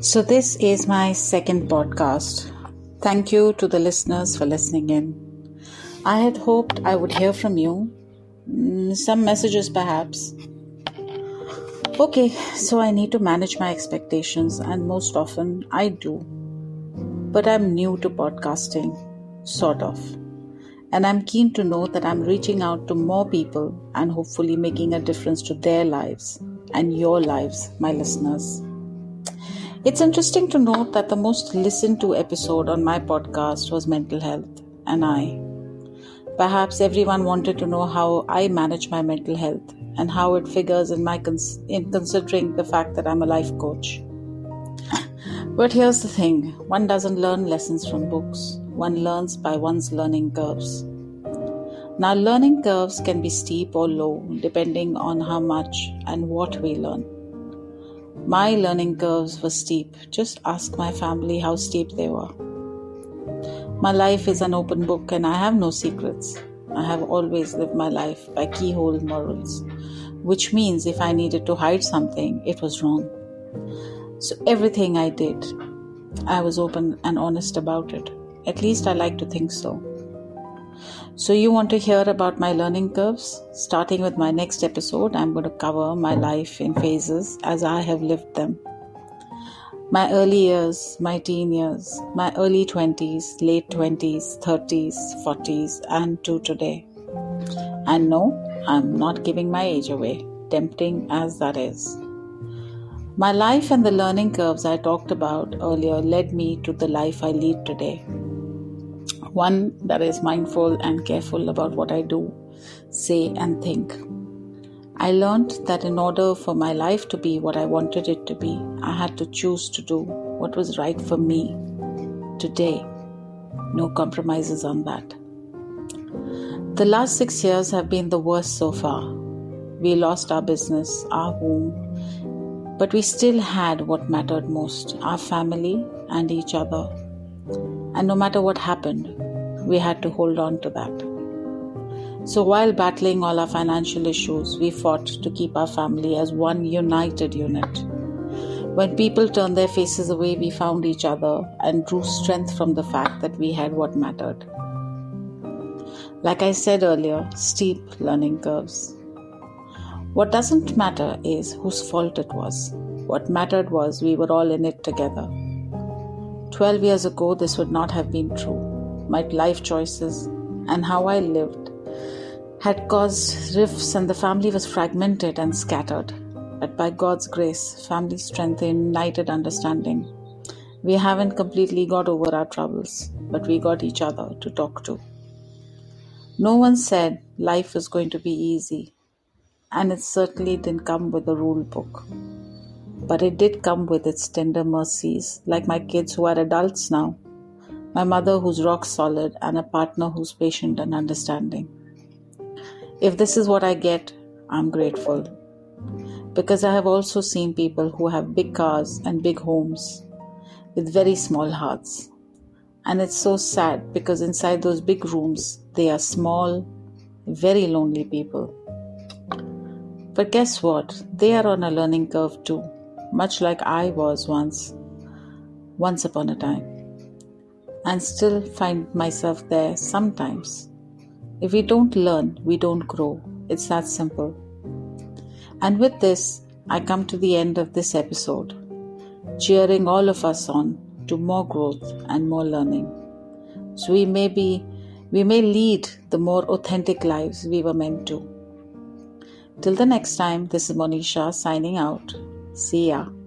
So, this is my second podcast. Thank you to the listeners for listening in. I had hoped I would hear from you, mm, some messages perhaps. Okay, so I need to manage my expectations, and most often I do. But I'm new to podcasting, sort of. And I'm keen to know that I'm reaching out to more people and hopefully making a difference to their lives and your lives, my listeners. It's interesting to note that the most listened to episode on my podcast was mental health and I. Perhaps everyone wanted to know how I manage my mental health and how it figures in my cons- in considering the fact that I'm a life coach. but here's the thing, one doesn't learn lessons from books. One learns by one's learning curves. Now learning curves can be steep or low depending on how much and what we learn. My learning curves were steep. Just ask my family how steep they were. My life is an open book and I have no secrets. I have always lived my life by keyhole morals, which means if I needed to hide something, it was wrong. So everything I did, I was open and honest about it. At least I like to think so. So, you want to hear about my learning curves? Starting with my next episode, I'm going to cover my hmm. life in phases as I have lived them. My early years, my teen years, my early 20s, late 20s, 30s, 40s, and to today. And no, I'm not giving my age away, tempting as that is. My life and the learning curves I talked about earlier led me to the life I lead today one that is mindful and careful about what I do, say, and think. I learned that in order for my life to be what I wanted it to be, I had to choose to do what was right for me today. No compromises on that. The last six years have been the worst so far. We lost our business, our home, but we still had what mattered most our family and each other. And no matter what happened, we had to hold on to that. So while battling all our financial issues, we fought to keep our family as one united unit. When people turned their faces away, we found each other and drew strength from the fact that we had what mattered. Like I said earlier, steep learning curves. What doesn't matter is whose fault it was. What mattered was we were all in it together. 12 years ago, this would not have been true. My life choices and how I lived had caused rifts, and the family was fragmented and scattered. But by God's grace, family strength, and united understanding, we haven't completely got over our troubles, but we got each other to talk to. No one said life was going to be easy, and it certainly didn't come with a rule book. But it did come with its tender mercies, like my kids who are adults now, my mother who's rock solid, and a partner who's patient and understanding. If this is what I get, I'm grateful. Because I have also seen people who have big cars and big homes with very small hearts. And it's so sad because inside those big rooms, they are small, very lonely people. But guess what? They are on a learning curve too much like I was once, once upon a time, and still find myself there sometimes. If we don't learn, we don't grow. It's that simple. And with this, I come to the end of this episode, cheering all of us on to more growth and more learning. So we may be we may lead the more authentic lives we were meant to. Till the next time, this is Monisha signing out. See ya.